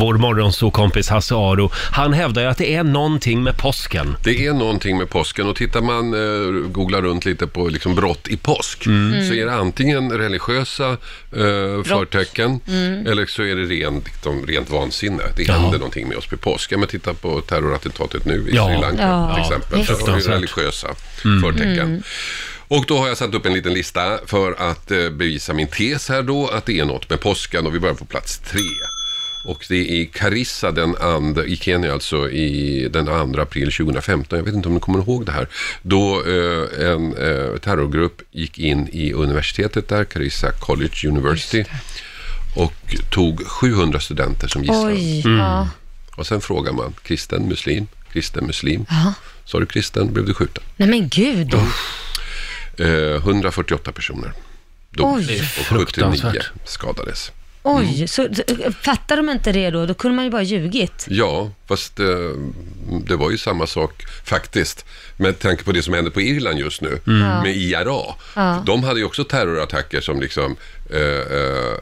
Vår morgonsåkompis Hasse Aro, han hävdar ju att det är någonting med påsken. Det är någonting med påsken och tittar man, eh, googlar runt lite på liksom brott i påsk, så är det antingen religiösa eh, förtecken eller så är det rent, liksom, rent vansinne. Det Ja. händer någonting med oss på påsk. Ja, men titta på terrorattentatet nu i Ja. Sri Lanka Ja. till Ja, exempel. just Så har vi fruktansvärt. religiösa förtecken. Och då har jag satt upp en liten lista för att eh, bevisa min tes här då, att det är något med påsken och vi börjar på plats tre. Och det är i Karissa den andra, i Kenya alltså, i den 2 april 2015. Jag vet inte om ni kommer ihåg det här. Då eh, en eh, terrorgrupp gick in i universitetet där, Karissa College University. Och tog 700 studenter som gisslan. Oj, Mm. ja. Och sen frågar man, kristen, muslim, kristen, muslim. ja. Så du kristen blev du skjuten. Nej men gud. Eh, 148 personer dog Oj. Och 79 fruktansvärt. skadades. Oj, så d- fattar de inte det då? Då kunde man ju bara ljugit. Ja, fast eh, det var ju samma sak faktiskt. Med tanke på det som händer på Irland just nu med IRA. Ja. De hade ju också terrorattacker som liksom eh, eh,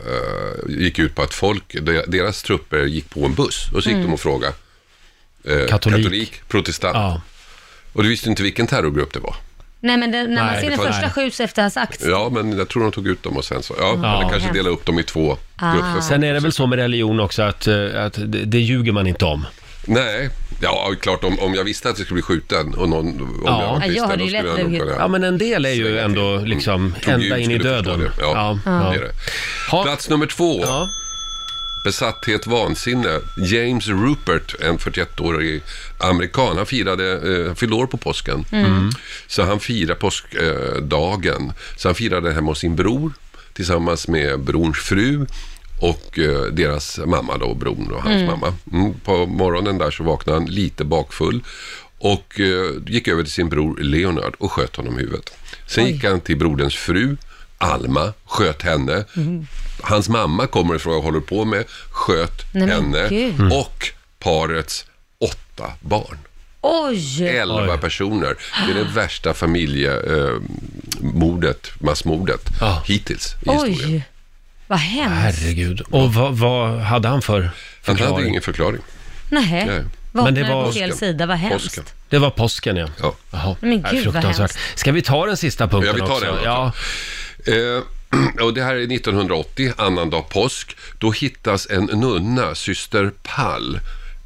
gick ut på att folk, de- deras trupper gick på en buss och så gick de och frågade eh, Katolik. protestant. Ja. Och du visste inte vilken terrorgrupp det var. Nej men det, när man Nej, ser den det första nej. skjuts efter att ha sagt. Ja, men jag tror de tog ut dem och sen så, ja, Ja. eller kanske dela upp dem i två grupper. Sen är det väl så med religion också att, eh, att det, det ljuger man inte om. Nej, ja klart om, om jag visste att jag skulle bli skjuten och någon, om Ja. jag var Ja, kristen, jag hade då ju skulle lätt jag nog lugit. kunna... Ja, men en del är ju ändå liksom Tog ända Gud in i skulle förstå döden. det. Ja, det är det. Ha, Plats nummer två. ja. Besatthet, vansinne. James Rupert, en 41-årig amerikan, han firade, eh, fyllde år på påsken. Så han firade påskdagen. så han firade hemma hos sin bror tillsammans med brorns fru och eh, deras mamma då, bron och hans mamma. Mm, på morgonen där så vaknade han lite bakfull och eh, gick över till sin bror Leonard och sköt honom i huvudet. Sen gick han till broderns fru Alma, sköt henne. Hans mamma kommer och frågar vad håller på med, sköt Nej, henne gud. och parets åtta barn. Oj! Elva Oj. personer. Det är det värsta familjemordet, massmordet Ja. hittills i historien. Oj! Vad hemskt. Herregud. Och vad, vad hade han för Han hade förklaring? ingen förklaring. Nej. Nej. Vaknade Men det var- på fel Påsken. sida, vad hemskt. Påsken. Det var påsken, ja. Ja. Jaha. Men gud, vad hemskt. Ska vi ta den sista punkten Ja, vi tar också? den också. Ja. Eh, och det här är 1980, annandag påsk. Då hittas en nunna, syster Pall,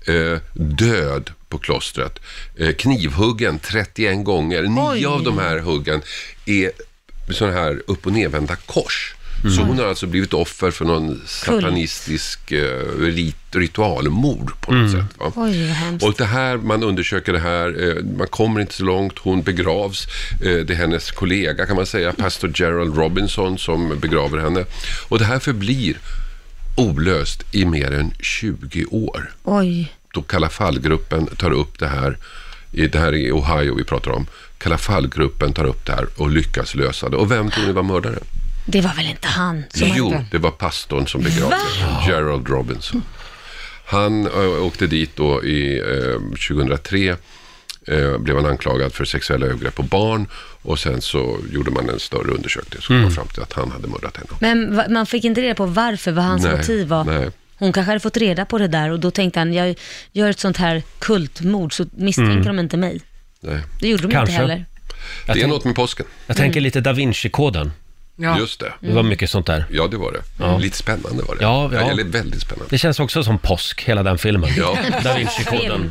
eh, död på klostret. Eh, knivhuggen 31 gånger. Nio Oj. av de här huggen är sådana här upp och nedvända kors. Så hon har alltså blivit offer för någon satanistisk eh, rit, ritualmord på något sätt. Va? Oj. Och det här, man undersöker det här, eh, man kommer inte så långt, hon begravs. Eh, det är hennes kollega kan man säga, pastor Gerald Robinson som begraver henne. Och det här förblir olöst i mer än 20 år. Oj. Då Kalla fallgruppen tar upp det här, i, det här är Ohio vi pratar om. Kalla fallgruppen tar upp det här och lyckas lösa det. Och vem tror ni var mördaren? Det var väl inte han som Jo, hade... det var pastorn som begravde Gerald Robinson. Han ö, åkte dit då i eh, 2003. Eh, blev han anklagad för sexuella övergrepp på barn och sen så gjorde man en större undersökning så kom man fram till att han hade mördat henne. Men va- man fick inte reda på varför, vad hans Nej, motiv var. nej. Hon kanske hade fått reda på det där och då tänkte han, jag gör ett sånt här kultmord så misstänker de inte mig. Nej. Det gjorde de Kanske. inte heller. Jag, Det är något med påsken. jag tänker lite Da Vinci-koden. Ja. Just det. Det var mycket sånt där. Ja, det var det. Lite spännande var det. Ja, ja. Eller väldigt spännande. Det känns också som påsk, hela den filmen. Ja. Da Vinci-koden. Film.